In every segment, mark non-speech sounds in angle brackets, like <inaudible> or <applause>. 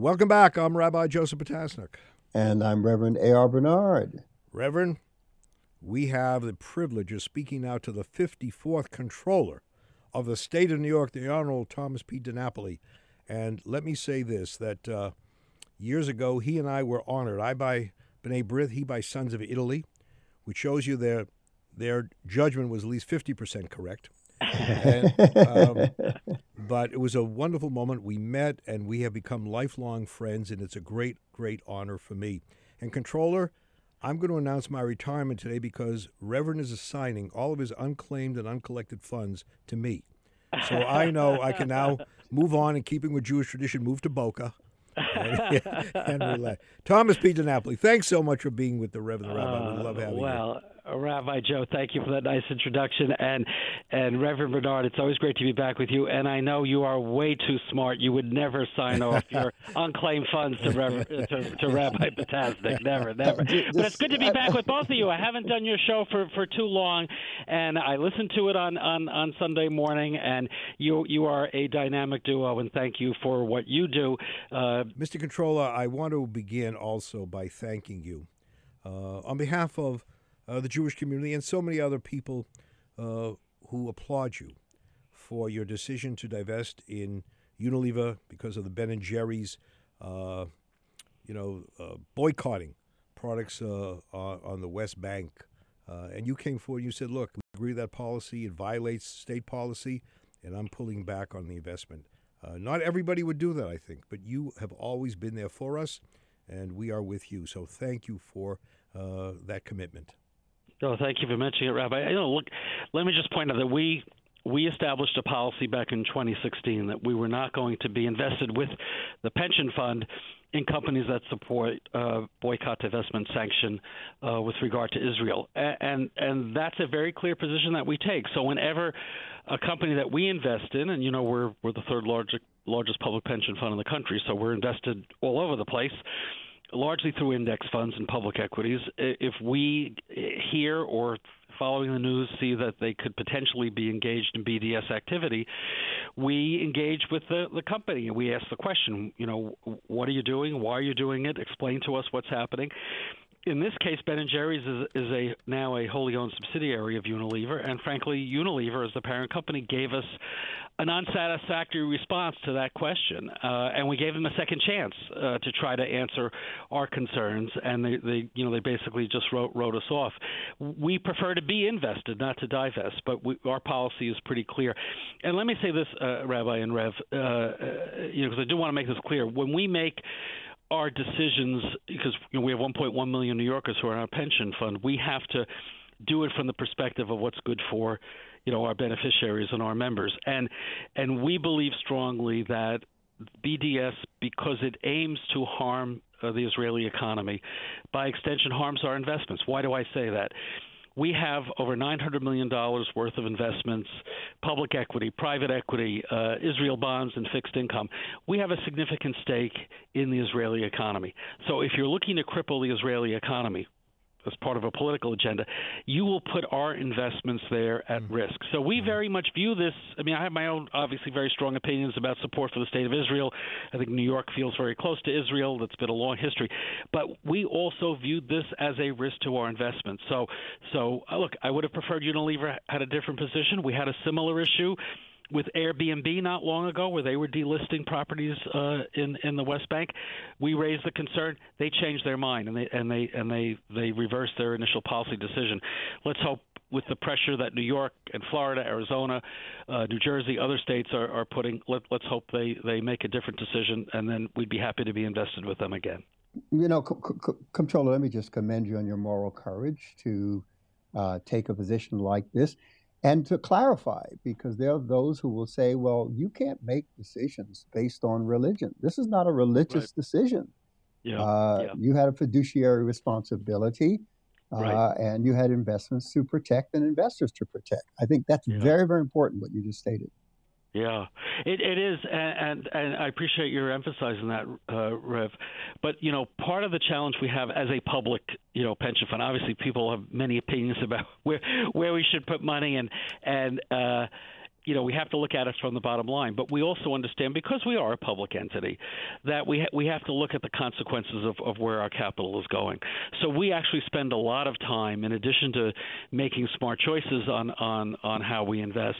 Welcome back. I'm Rabbi Joseph Potasnik. And I'm Reverend A.R. Bernard. Reverend, we have the privilege of speaking now to the 54th controller of the state of New York, the Honorable Thomas P. DiNapoli. And let me say this that uh, years ago, he and I were honored. I by B'nai B'rith, he by Sons of Italy, which shows you their, their judgment was at least 50% correct. And, um, <laughs> but it was a wonderful moment. We met and we have become lifelong friends, and it's a great, great honor for me. And, Controller, I'm going to announce my retirement today because Reverend is assigning all of his unclaimed and uncollected funds to me. So I know I can now <laughs> move on in keeping with Jewish tradition, move to Boca. And, <laughs> and relax. Thomas P. DiNapoli, thanks so much for being with the Reverend the Rabbi. We love having uh, well, you. Well, Rabbi Joe, thank you for that nice introduction, and and Reverend Bernard, it's always great to be back with you. And I know you are way too smart. You would never sign off your <laughs> unclaimed funds to, Rever- uh, to, to Rabbi Potasnik. Never, never. But it's good to be back with both of you. I <laughs> haven't done your show for, for too long, and I listened to it on, on, on Sunday morning. And you you are a dynamic duo, and thank you for what you do, uh, Mr. Controller. I want to begin also by thanking you uh, on behalf of uh, the Jewish community, and so many other people uh, who applaud you for your decision to divest in Unilever because of the Ben and Jerry's, uh, you know, uh, boycotting products uh, on, the West Bank. Uh, and you came forward and you said, look, we agree with that policy. It violates state policy, and I'm pulling back on the investment. Uh, not everybody would do that, I think, but you have always been there for us, and we are with you. So thank you for uh, that commitment. Oh, thank you for mentioning it, Rabbi. You know, look, let me just point out that we we established a policy back in 2016 that we were not going to be invested with the pension fund in companies that support uh, boycott, divestment, sanction uh, with regard to Israel, and and that's a very clear position that we take. So whenever a company that we invest in, and you know we're we're the third largest largest public pension fund in the country, so we're invested all over the place largely through index funds and public equities. If we hear or following the news see that they could potentially be engaged in BDS activity, we engage with the, the company and we ask the question, you know, what are you doing? Why are you doing it? Explain to us what's happening in this case, Ben and Jerry's is, is a now a wholly owned subsidiary of Unilever, and frankly, Unilever, as the parent company, gave us a non-satisfactory response to that question, uh, and we gave them a second chance uh, to try to answer our concerns, and they, they, you know, they basically just wrote, wrote us off. We prefer to be invested, not to divest, but we, our policy is pretty clear. And let me say this, uh, Rabbi and Rev, uh, uh, you know, because I do want to make this clear. When we make our decisions, because you know, we have 1.1 million New Yorkers who are in our pension fund, we have to do it from the perspective of what's good for you know our beneficiaries and our members and and we believe strongly that BDS because it aims to harm uh, the Israeli economy by extension harms our investments why do I say that we have over $900 million worth of investments, public equity, private equity, uh, Israel bonds, and fixed income. We have a significant stake in the Israeli economy. So if you're looking to cripple the Israeli economy, as part of a political agenda, you will put our investments there at mm-hmm. risk. So we mm-hmm. very much view this. I mean, I have my own, obviously, very strong opinions about support for the state of Israel. I think New York feels very close to Israel. That's been a long history. But we also viewed this as a risk to our investments. So, so uh, look, I would have preferred Unilever had a different position. We had a similar issue with Airbnb not long ago, where they were delisting properties uh, in in the West Bank. We raised the concern. They changed their mind and they and they and they they reversed their initial policy decision. Let's hope with the pressure that New York and Florida, Arizona, uh, New Jersey, other states are, are putting. Let, let's hope they they make a different decision, and then we'd be happy to be invested with them again. You know, Comptroller, let me just commend you on your moral courage to uh, take a position like this and to clarify, because there are those who will say, well, you can't make decisions based on religion. This is not a religious right. decision. Yeah, uh, yeah. You had a fiduciary responsibility, uh, right. and you had investments to protect and investors to protect. I think that's yeah. very, very important what you just stated. Yeah, it it is, and, and and I appreciate your emphasizing that, uh, Rev. But you know, part of the challenge we have as a public, you know, pension fund. Obviously, people have many opinions <laughs> about where where we should put money, and and uh, you know, we have to look at it from the bottom line, but we also understand because we are a public entity that we ha- we have to look at the consequences of, of where our capital is going. So we actually spend a lot of time, in addition to making smart choices on on on how we invest,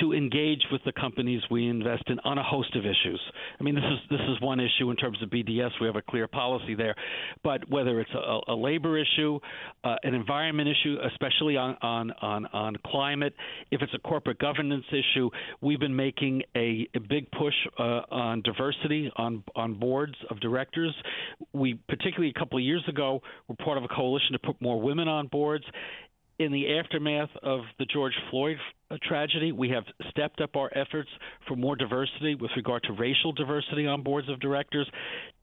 to engage with the companies we invest in on a host of issues. I mean, this is this is one issue in terms of BDS. We have a clear policy there, but whether it's a, a labor issue, uh, an environment issue, especially on on on on climate, if it's a corporate governance issue. We've been making a, a big push uh, on diversity on on boards of directors. We particularly a couple of years ago were part of a coalition to put more women on boards. In the aftermath of the George Floyd tragedy, we have stepped up our efforts for more diversity with regard to racial diversity on boards of directors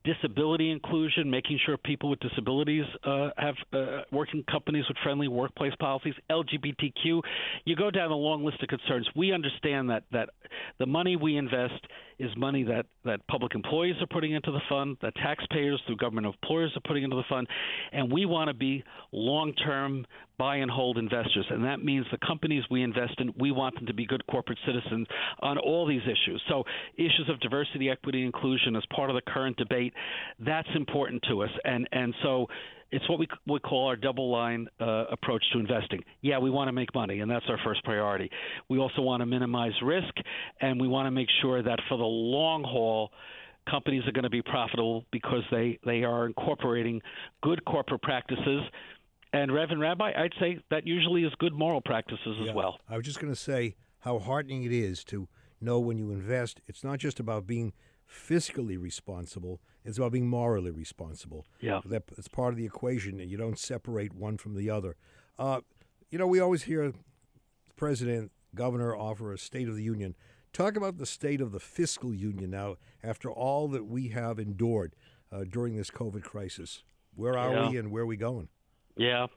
disability inclusion, making sure people with disabilities uh, have uh, working companies with friendly workplace policies, LGBTQ. You go down a long list of concerns. We understand that that the money we invest is money that that public employees are putting into the fund, that taxpayers through government employers are putting into the fund, and we want to be long-term buy and hold investors, and that means the companies we invest in, we want them to be good corporate citizens on all these issues. So issues of diversity, equity, inclusion as part of the current debate that's important to us, and and so it's what we we call our double line uh, approach to investing. Yeah, we want to make money, and that's our first priority. We also want to minimize risk, and we want to make sure that for the long haul companies are going to be profitable because they, they are incorporating good corporate practices. And Reverend Rabbi, I'd say that usually is good moral practices yeah. as well. I was just going to say how heartening it is to know when you invest, it's not just about being fiscally responsible. It's about being morally responsible. Yeah, that, that's part of the equation, and you don't separate one from the other. Uh, you know, we always hear the president, governor offer a State of the Union. Talk about the state of the fiscal union now, after all that we have endured uh, during this COVID crisis. Where are yeah. we, and where are we going? Yeah.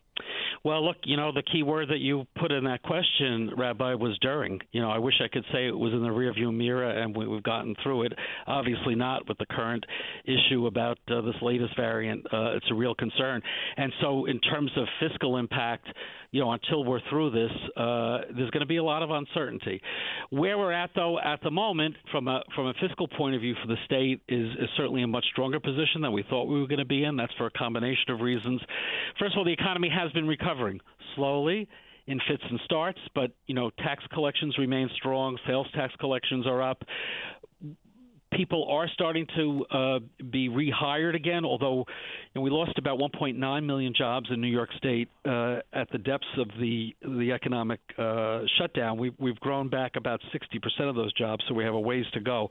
Well, look, you know, the key word that you put in that question, Rabbi, was during. You know, I wish I could say it was in the rearview mirror and we, have gotten through it. Obviously, not with the current issue about uh, this latest variant. Uh, it's a real concern. And so, in terms of fiscal impact, you know, until we're through this, uh, there's going to be a lot of uncertainty. Where we're at, though, at the moment, from a from a fiscal point of view for the state, is, is certainly a much stronger position than we thought we were going to be in. That's for a combination of reasons. First of all, the economy has been recovering recovering slowly in fits and starts, but you know tax collections remain strong. Sales tax collections are up. People are starting to uh, be rehired again, although you know, we lost about 1.9 million jobs in New York State uh, at the depths of the the economic uh, shutdown. We've we've grown back about 60% of those jobs, so we have a ways to go.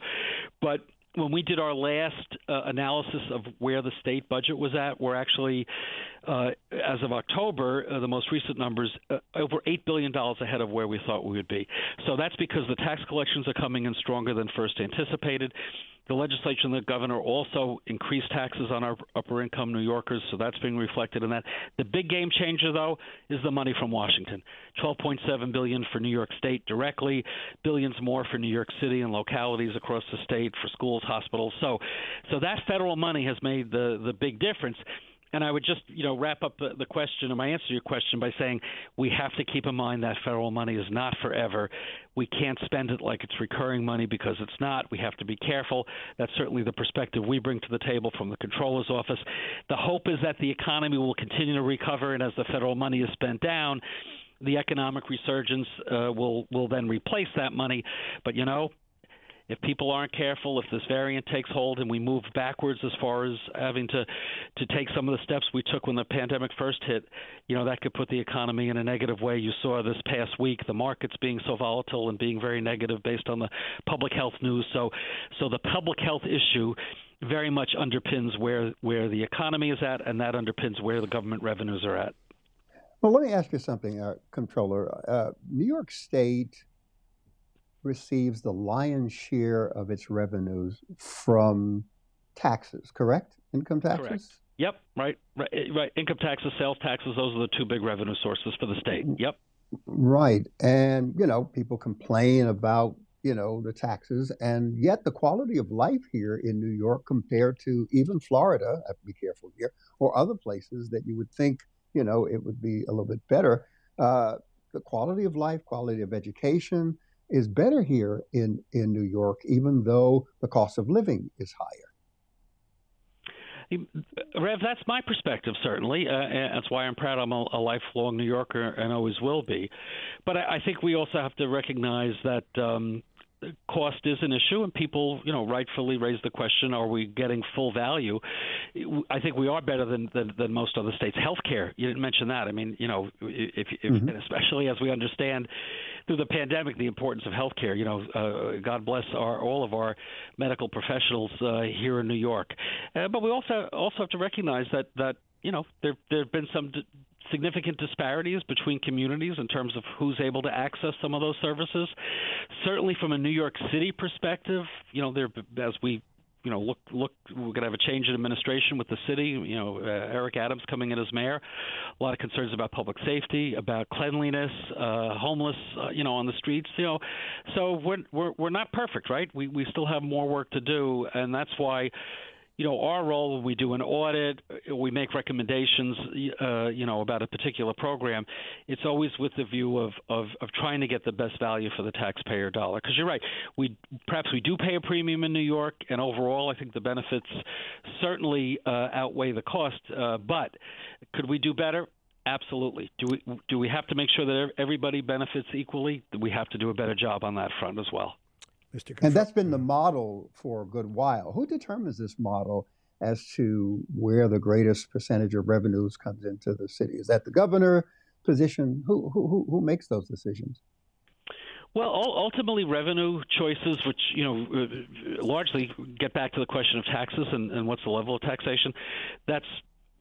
But when we did our last uh, analysis of where the state budget was at, we're actually, uh, as of October, uh, the most recent numbers, uh, over $8 billion ahead of where we thought we would be. So that's because the tax collections are coming in stronger than first anticipated. The legislature and the governor also increased taxes on our upper income New Yorkers, so that's being reflected in that. The big game changer, though, is the money from Washington. 12.7 billion for New York State directly, billions more for New York City and localities across the state for schools, hospitals. So, so that federal money has made the the big difference. And I would just, you know, wrap up the, question or my answer to your question by saying we have to keep in mind that federal money is not forever. We can't spend it like it's recurring money because it's not. We have to be careful. That's certainly the perspective we bring to the table from the controller's office. The hope is that the economy will continue to recover, and as the federal money is spent down, the economic resurgence uh, will will then replace that money. But you know, if people aren't careful, if this variant takes hold and we move backwards as far as having to to take some of the steps we took when the pandemic first hit, you know that could put the economy in a negative way. You saw this past week the markets being so volatile and being very negative based on the public health news. So so the public health issue very much underpins where where the economy is at, and that underpins where the government revenues are at. Well, let me ask you something, uh, Comptroller. Uh, New York State receives the lion's share of its revenues from taxes, correct? Income taxes? Correct. Yep, right, right, eh, right. Income taxes, sales taxes, those are the two big revenue sources for the state. Mm-hmm. Yep. Right. And, you know, people complain about, you know, the taxes, and yet the quality of life here in New York compared to even Florida, I have to be careful here, or other places that you would think, you know, it would be a little bit better. Uh, the quality of life, quality of education, is better here in, in New York, even though the cost of living is higher. Rev, that's my perspective, certainly. Uh, that's why I'm proud I'm a, a, lifelong New Yorker and always will be. But I, I think we also have to recognize that um, cost is an issue, and people, you know, rightfully raise the question: Are we getting full value? I think we are better than than, than most other states. Healthcare, you didn't mention that. I mean, you know, if, if mm-hmm. and especially as we understand through the pandemic the importance of healthcare. You know, uh, God bless our all of our medical professionals uh, here in New York. Uh, but we also also have to recognize that that you know there there have been some d- significant disparities between communities in terms of who's able to access some of those services. Certainly, from a New York City perspective, you know, there as we you know, look, look, we're going to have a change in administration with the city. You know, uh, Eric Adams coming in as mayor. A lot of concerns about public safety, about cleanliness, uh, homeless, uh, you know, on the streets. You know, so we're we're we're not perfect, right? We we still have more work to do, and that's why you know, our role we do an audit, we make recommendations, uh, you know, about a particular program. It's always with the view of, of, of trying to get the best value for the taxpayer dollar. Because you're right, we perhaps we do pay a premium in New York, and overall, I think the benefits certainly uh, outweigh the cost. Uh, but could we do better? Absolutely. Do we do we have to make sure that everybody benefits equally? We have to do a better job on that front as well. Mr. and that's been the model for a good while. Who determines this model as to where the greatest percentage of revenues comes into the city? Is that the governor position? Who who who makes those decisions? Well, ultimately, revenue choices, which you know, uh, largely get back to the question of taxes and, and what's the level of taxation. That's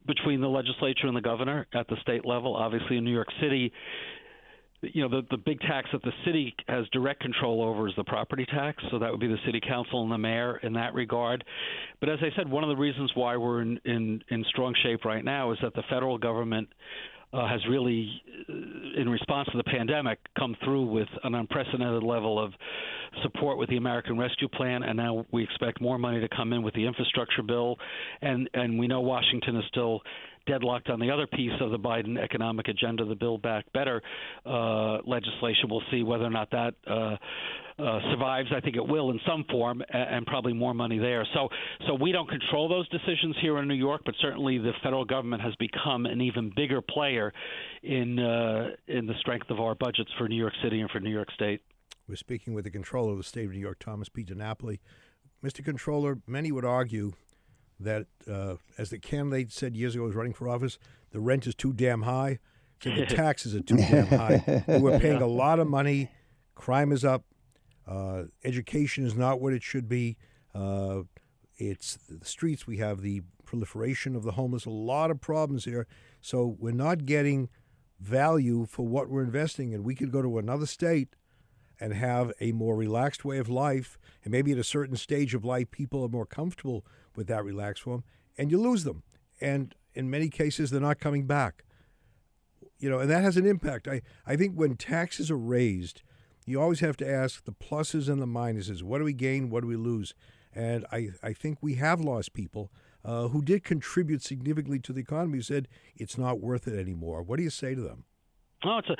between the legislature and the governor at the state level. Obviously, in New York City, you know the the big tax that the city has direct control over is the property tax. So that would be the city council and the mayor in that regard. But as i said one of the reasons why we're in in, in strong shape right now is that the federal government uh, has really, uh, in response to the pandemic, come through with an unprecedented level of support with the American Rescue Plan, and now we expect more money to come in with the infrastructure bill, and and we know Washington is still deadlocked on the other piece of the Biden economic agenda, the Build Back Better uh, legislation. We'll see whether or not that uh, uh, survives. I think it will in some form, and probably more money there. So, so we don't control those decisions here in New York, but certainly the federal government has become an even bigger player in uh, in the strength of our budgets for New York City and for New York State. We're speaking with the controller of the state of New York, Thomas P. DiNapoli. Mr. Controller, many would argue that, uh, as the candidate said years ago, was running for office, the rent is too damn high. So the <laughs> taxes are too damn high. We're paying a lot of money. Crime is up. Uh, education is not what it should be. Uh, it's the streets. We have the proliferation of the homeless. A lot of problems here. So we're not getting value for what we're investing in. We could go to another state and have a more relaxed way of life. And maybe at a certain stage of life, people are more comfortable with that relaxed form, and you lose them. And in many cases, they're not coming back. You know, and that has an impact. I, I think when taxes are raised, you always have to ask the pluses and the minuses. What do we gain? What do we lose? And I, I think we have lost people uh, who did contribute significantly to the economy who said it's not worth it anymore. What do you say to them? Oh, it's a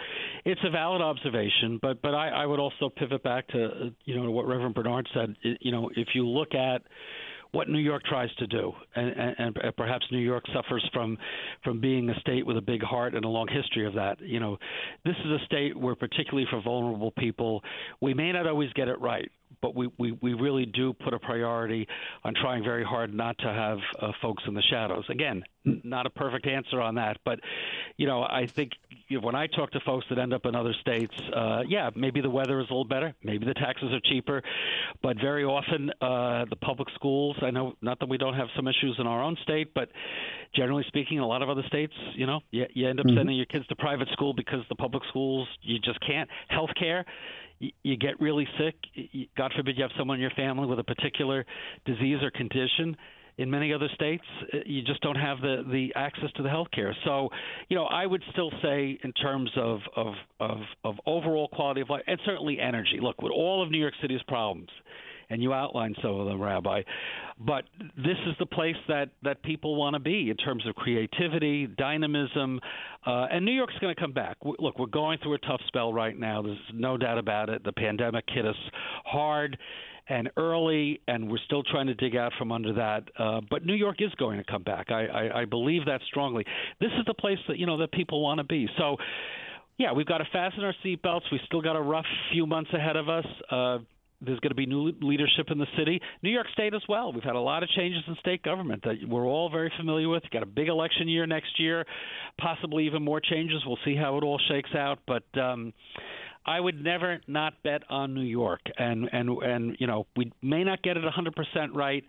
it's a valid observation, but but I, I would also pivot back to you know what Reverend Bernard said. You know, if you look at what New York tries to do, and, and, and, perhaps New York suffers from from being a state with a big heart and a long history of that. You know, this is a state where, particularly for vulnerable people, we may not always get it right but we, we, we really do put a priority on trying very hard not to have uh, folks in the shadows. Again, n- not a perfect answer on that, but you know, I think you know, when I talk to folks that end up in other states, uh, yeah, maybe the weather is a little better, maybe the taxes are cheaper, but very often uh, the public schools. I know not that we don't have some issues in our own state, but generally speaking, a lot of other states, you know, you, you end up mm-hmm. sending your kids to private school because the public schools you just can't. Healthcare you get really sick, God forbid you have someone in your family with a particular disease or condition. In many other states, uh, you just don't have the, the access to the health care. So, you know, I would still say in terms of, of, of, of overall quality of life and certainly energy. Look, with all of New York City's problems, and you outlined some of them, Rabbi. But this is the place that that people want to be in terms of creativity, dynamism, uh, and New York's going to come back. Look, we're going through a tough spell right now. There's no doubt about it. The pandemic hit us hard and early, and we're still trying to dig out from under that. Uh, but New York is going to come back. I, I, I believe that strongly. This is the place that you know that people want to be. So, yeah, we've got to fasten our seatbelts. We still got a rough few months ahead of us. Uh, there's going to be new leadership in the city. New York State as well. We've had a lot of changes in state government that we're all very familiar with. You've got a big election year next year, possibly even more changes. We'll see how it all shakes out. But um, I would never not bet on New York, and and and you know we may not get it 100% right.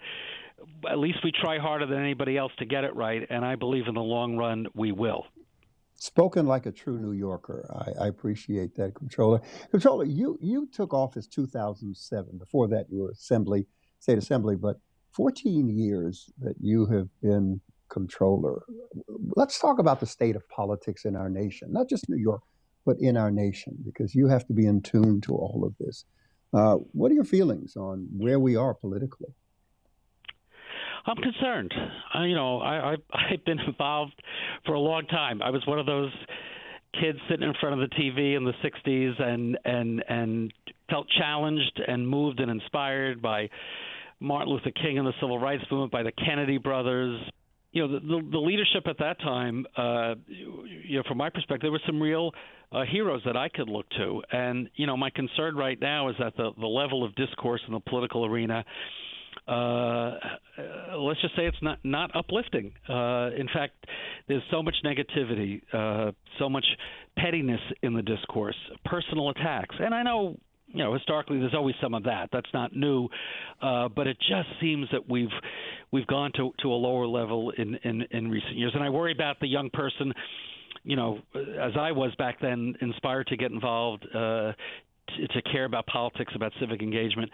At least we try harder than anybody else to get it right, and I believe in the long run we will. Spoken like a true New Yorker. I, I appreciate that, Controller. Controller, you you took office 2007. Before that, you were Assembly, State Assembly, but 14 years that you have been Controller. Let's talk about the state of politics in our nation, not just New York, but in our nation, because you have to be in tune to all of this. Uh, what are your feelings on where we are politically? I'm concerned. Uh, you know, I, I <laughs> I've been involved for a long time. I was one of those kids sitting in front of the TV in the '60s and and and felt challenged and moved and inspired by Martin Luther King and the Civil Rights Movement, by the Kennedy brothers, you know, the, the, the leadership at that time, uh, you know, from my perspective, there were some real uh, heroes that I could look to. And, you know, my concern right now is that the, the level of discourse in the political arena, uh, let's just say it's not, not uplifting. Uh, in fact, there's so much negativity, uh, so much pettiness in the discourse, personal attacks. And I know you know, historically there's always some of that. That's not new, uh, but it just seems that we've we've gone to to a lower level in in, in recent years, and I worry about the young person. You know, as I was back then, inspired to get involved, uh, to, to care about politics, about civic engagement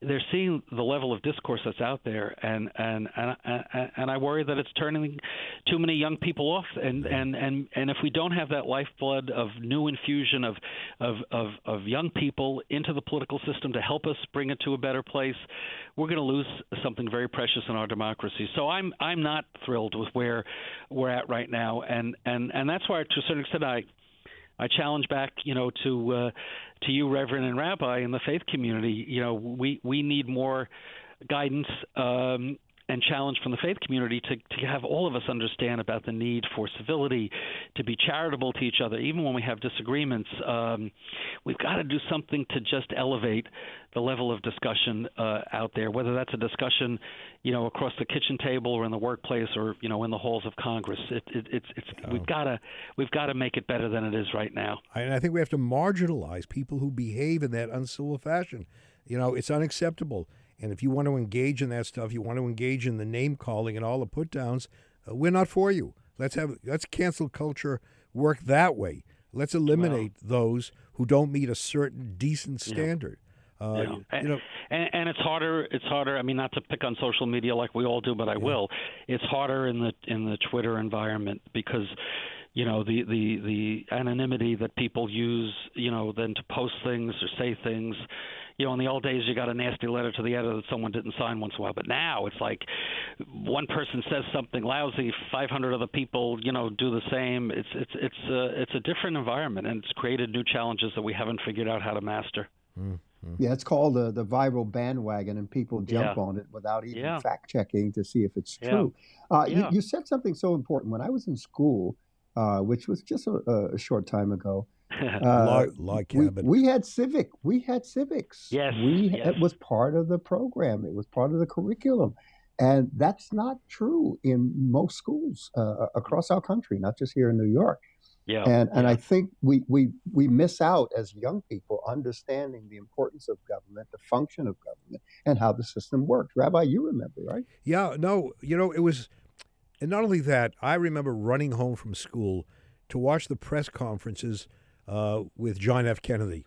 they're seeing the level of discourse that's out there, and and and and I worry that it's turning too many young people off. And and and and if we don't have that lifeblood of new infusion of of of, of young people into the political system to help us bring it to a better place, we're going to lose something very precious in our democracy. So I'm I'm not thrilled with where we're at right now, and and and that's why to a certain extent I I challenge back, you know, to uh, to you, Reverend and Rabbi, in the faith community. You know, we we need more guidance um, and challenge from the faith community to, to have all of us understand about the need for civility, to be charitable to each other, even when we have disagreements. Um, we've got to do something to just elevate the level of discussion uh, out there, whether that's a discussion, you know, across the kitchen table or in the workplace or you know in the halls of Congress. It, it, it's it's oh. we've got to we've got to make it better than it is right now. And I think we have to marginalize people who behave in that uncivil fashion. You know, it's unacceptable and if you want to engage in that stuff, you want to engage in the name calling and all the put downs, uh, we're not for you. Let's have let's cancel culture work that way. Let's eliminate well, those who don't meet a certain decent standard. Yeah. Uh, yeah. And, you know, and, and, it's harder. It's harder. I mean, not to pick on social media like we all do, but I yeah. will. It's harder in the in the Twitter environment because you know the the the anonymity that people use you know then to post things or say things you know, in the old days, you got a nasty letter to the editor that someone didn't sign once in a while. But now it's like one person says something lousy, 500 other people, you know, do the same. It's it's it's a it's a different environment, and it's created new challenges that we haven't figured out how to master. Mm-hmm. Yeah, it's called the the viral bandwagon, and people jump yeah. on it without even yeah. fact checking to see if it's true. Yeah. Uh, you, you, said something so important. When I was in school, uh, which was just a, a short time ago, <laughs> uh, like we, we, had civic. We had civics. Yes, we yes. it was part of the program. It was part of the curriculum, and that's not true in most schools uh, across our country, not just here in New York. Yeah, and yeah. and I think we we we miss out as young people understanding the importance of government, the function of government, and how the system works. Rabbi, you remember, right? Yeah, no, you know it was, and not only that, I remember running home from school to watch the press conferences uh, with John F. Kennedy.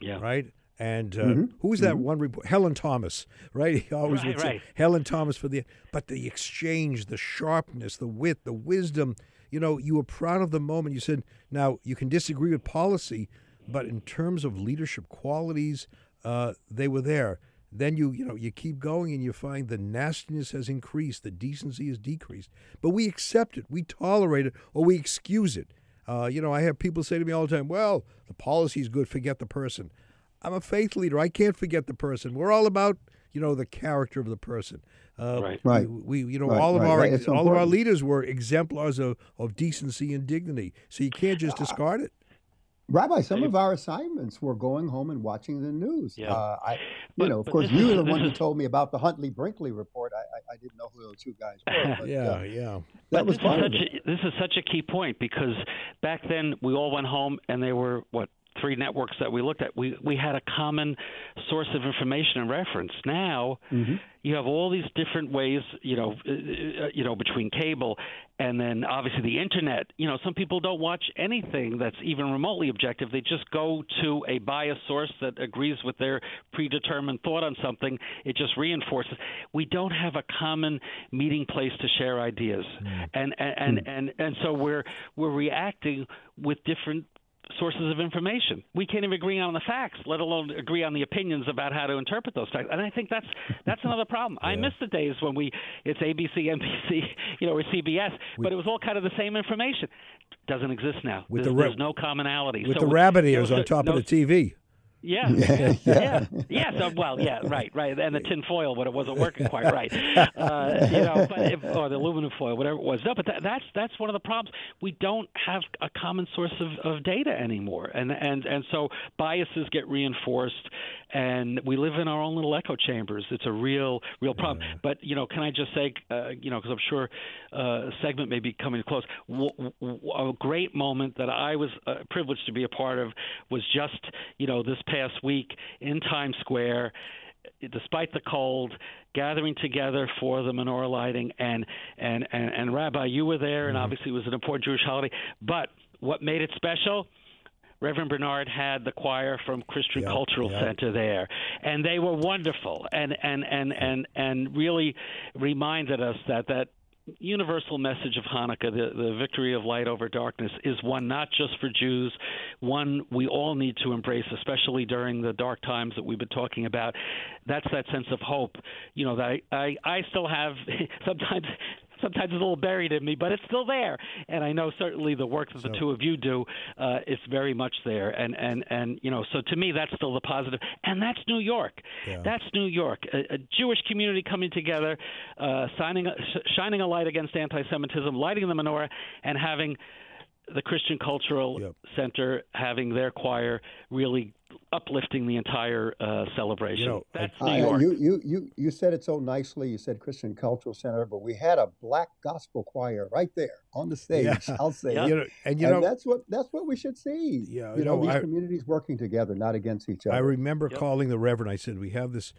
Yeah. Right? And uh, mm-hmm. who was that mm-hmm. one report? Helen Thomas, right? He always right, would say right. Helen Thomas for the, but the exchange, the sharpness, the wit, the wisdom. You know, you were proud of the moment. You said, now you can disagree with policy, but in terms of leadership qualities, uh, they were there. then you you know you keep going and you find the nastiness has increased, the decency has decreased. But we accept it, we tolerate it, or we excuse it. Uh, you know, I have people say to me all the time, "Well, the policy is good, forget the person." I'm a faith leader. I can't forget the person. We're all about you know the character of the person. Uh, right. Right. We, we you know right, all of right, our right. all It's of our leaders were exemplars of, of decency and dignity. So you can't just discard it. Rabbi, some of our assignments were going home and watching the news. Yeah. Uh, I, you But- know, of course, you were the one who told me about the Huntley Brinkley report. I, I, I didn't know who those two guys were. <laughs> But, yeah, uh, yeah. that But was this is such a, this is such a key point because back then we all went home and they were what three networks that we looked at. We we had a common source of information and reference. Now Mm-hmm. you have all these different ways, you know, uh, uh, you know, between cable and then obviously the internet. You know, some people don't watch anything that's even remotely objective. They just go to a biased source that agrees with their predetermined thought on something. It just reinforces. We don't have a common meeting place to share ideas, and and and, and and so we're we're reacting with different sources of information. We can't even agree on the facts, let alone agree on the opinions about how to interpret those facts. And I think that's that's another problem. I miss the days when we it's ABC, NBC, <laughs> you know, or CBS, but it was all kind of the same information. Doesn't exist now. With there's, the ra- there's no commonality. With So the rabbit ears on top no- of the TV. <laughs> yeah, Yeah, yeah, yeah. So, well, yeah, right, right. And the tin foil when it wasn't working quite right, <laughs> uh, you know, but if, or the aluminum foil, whatever it was. No, but that, that's that's one of the problems. We don't have a common source of, of data anymore, and and and so biases get reinforced, and we live in our own little echo chambers. It's a real real problem. But you know, can I just say, uh, you know, because I'm sure uh, segment may be coming close. W- w- a great moment that I was uh, privileged to be a part of was just you know this past week in Times Square. Despite the cold, gathering together for the menorah lighting, and and and, and Rabbi, you were there, and mm-hmm. obviously it was an important Jewish holiday. But what made it special? Reverend Bernard had the choir from Christian Yep, Cultural yep. Center there, and they were wonderful, and and and and and really reminded us that that universal message of Hanukkah, the, the victory of light over darkness, is one not just for Jews, one we all need to embrace, especially during the dark times that we've been talking about. That's that sense of hope. You know, that I, I, I still have <laughs> sometimes. Sometimes it's a little buried in me, but it's still there, and I know certainly the work that the two of you do uh, is very much there, and and and you know, so to me that's still the positive, and that's New York. Yeah. That's New York, a, a Jewish community coming together, uh, signing, sh- shining a light against anti-Semitism, lighting the menorah, and having the Christian Cultural Yep. Center having their choir really uplifting the entire uh, celebration. You know, That's New York. you, you, you, you said it so nicely. You said Christian Cultural Center, but we had a black gospel choir right there on the stage. Yeah. I'll say, Yeah. <laughs> You know, and you and know, that's what that's what we should see. Yeah, you you know, know, these I- communities working together, not against each other. I remember Yep. calling the Reverend. I said, "We have this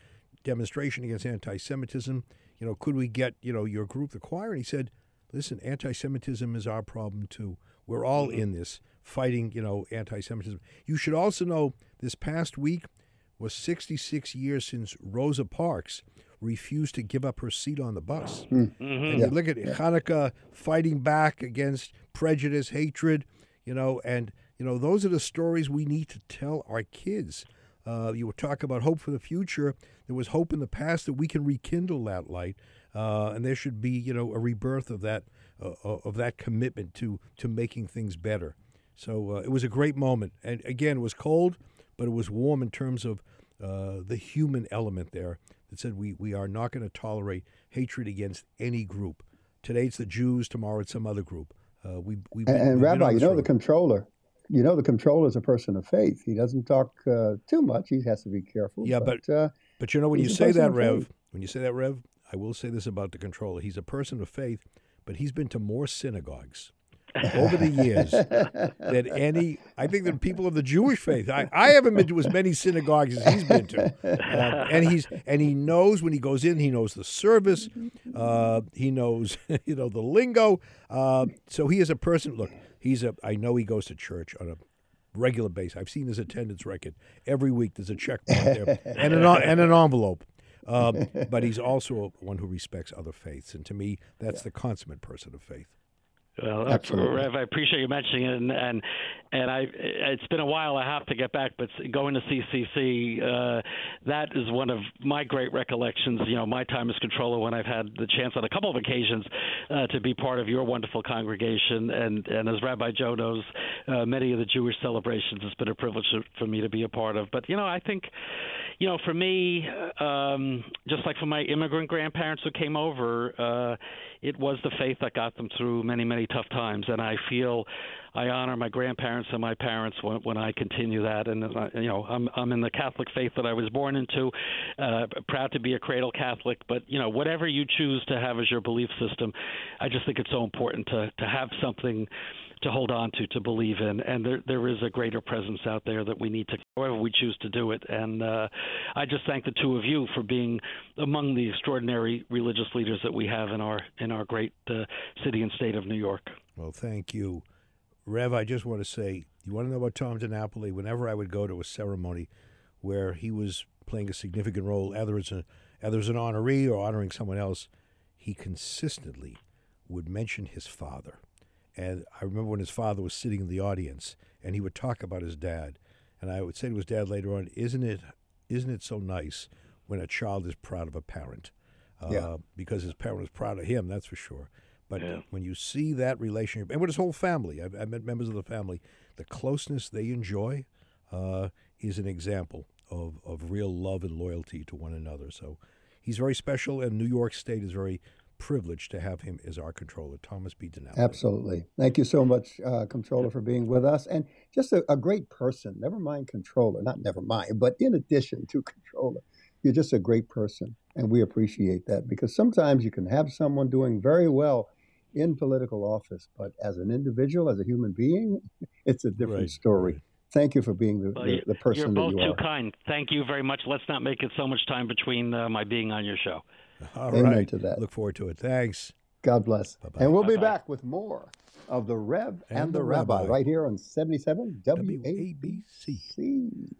demonstration against anti-Semitism. You know, could we get you know your group, the choir?" And he said, "Listen, anti-Semitism is our problem too. We're all Mm-hmm. in this fighting. You know, anti-Semitism. You should also know this past week was 66 years since Rosa Parks refused to give up her seat on the bus. Mhm. And you look at Hanukkah fighting back against prejudice, hatred, you know, and you know those are the stories we need to tell our kids. Uh, you were talking about hope for the future. There was hope in the past that we can rekindle that light, uh, and there should be you know a rebirth of that uh, of that commitment to to making things better. So uh, it was a great moment, and again, it was cold, but it was warm in terms of uh, the human element there that said we, we are not going to tolerate hatred against any group. Today it's the Jews, tomorrow it's some other group. Uh, we, been, and, and Rabbi, you know the controller. You know the controller is a person of faith. He doesn't talk uh, too much. He has to be careful. Yeah, but, uh, But you know when you say that, Rev, when you say that, Rev, I will say this about the controller. He's a person of faith, but he's been to more synagogues over the years than any. I think than people of the Jewish faith. I, I haven't been to as many synagogues as he's been to, Uh, and he's and he knows when he goes in. He knows the service. Uh, he knows <laughs> you know the lingo. Uh, so he is a person. Look, he's a. I know he goes to church on a regular basis. I've seen his attendance record every week. There's a check mark there and an and an envelope. Um, but he's also one who respects other faiths, and to me, that's the consummate person of faith. Well, Absolutely. Rev, I appreciate you mentioning it, and and, and I it's been a while. I have to get back, but going to CCC, uh, that is one of my great recollections. You know, my time as controller when I've had the chance on a couple of occasions uh, to be part of your wonderful congregation, and and as Rabbi Joe knows, uh, many of the Jewish celebrations. It's been a privilege for me to be a part of. But you know, I think you know, for me, um, just like for my immigrant grandparents who came over, uh, it was the faith that got them through many, many tough times. And I feel I honor my grandparents and my parents when, when I continue that. And uh, you know, I'm I'm in the Catholic faith that I was born into. Uh, proud to be a cradle Catholic, but you know, whatever you choose to have as your belief system, I just think it's so important to to have something to hold on to, to believe in. And there, there is a greater presence out there that we need to, however we choose to do it. And uh, I just thank the two of you for being among the extraordinary religious leaders that we have in our in our great uh, city and state of New York. Well, thank you, Rev. I just want to say, you want to know about Tom DiNapoli? Whenever I would go to a ceremony where he was playing a significant role, either as, a, either as an honoree or honoring someone else, he consistently would mention his father and I remember when his father was sitting in the audience and he would talk about his dad. And I would say to his dad later on, Isn't it, isn't it so nice when a child is proud of a parent? Uh, yeah. Because his parent is proud of him, that's for sure. But yeah. when you see that relationship, and with his whole family, I've, I've met members of the family, the closeness they enjoy uh, is an example of, of real love and loyalty to one another. So he's very special, and New York State is very privilege to have him as our controller, Thomas P. DiNapoli. Absolutely. Thank you so much, uh, Controller, for being with us. And just a, a, great person. Never mind controller, not never mind, but in addition to controller, you're just a great person. And we appreciate that because sometimes you can have someone doing very well in political office, but as an individual, as a human being, <laughs> it's a different right, story. Right. Thank you for being the, well, the, the, person you're both that you too are. kind. Thank you very much. Let's not make it so much time between uh, my being on your show. <laughs> All Amen right. to that. Look forward to it. Thanks. God bless. Bye-bye. And we'll be Bye-bye. back with more of the Rev and, And the, the Rabbi Rabbi. right here on 77 WABC. WABC.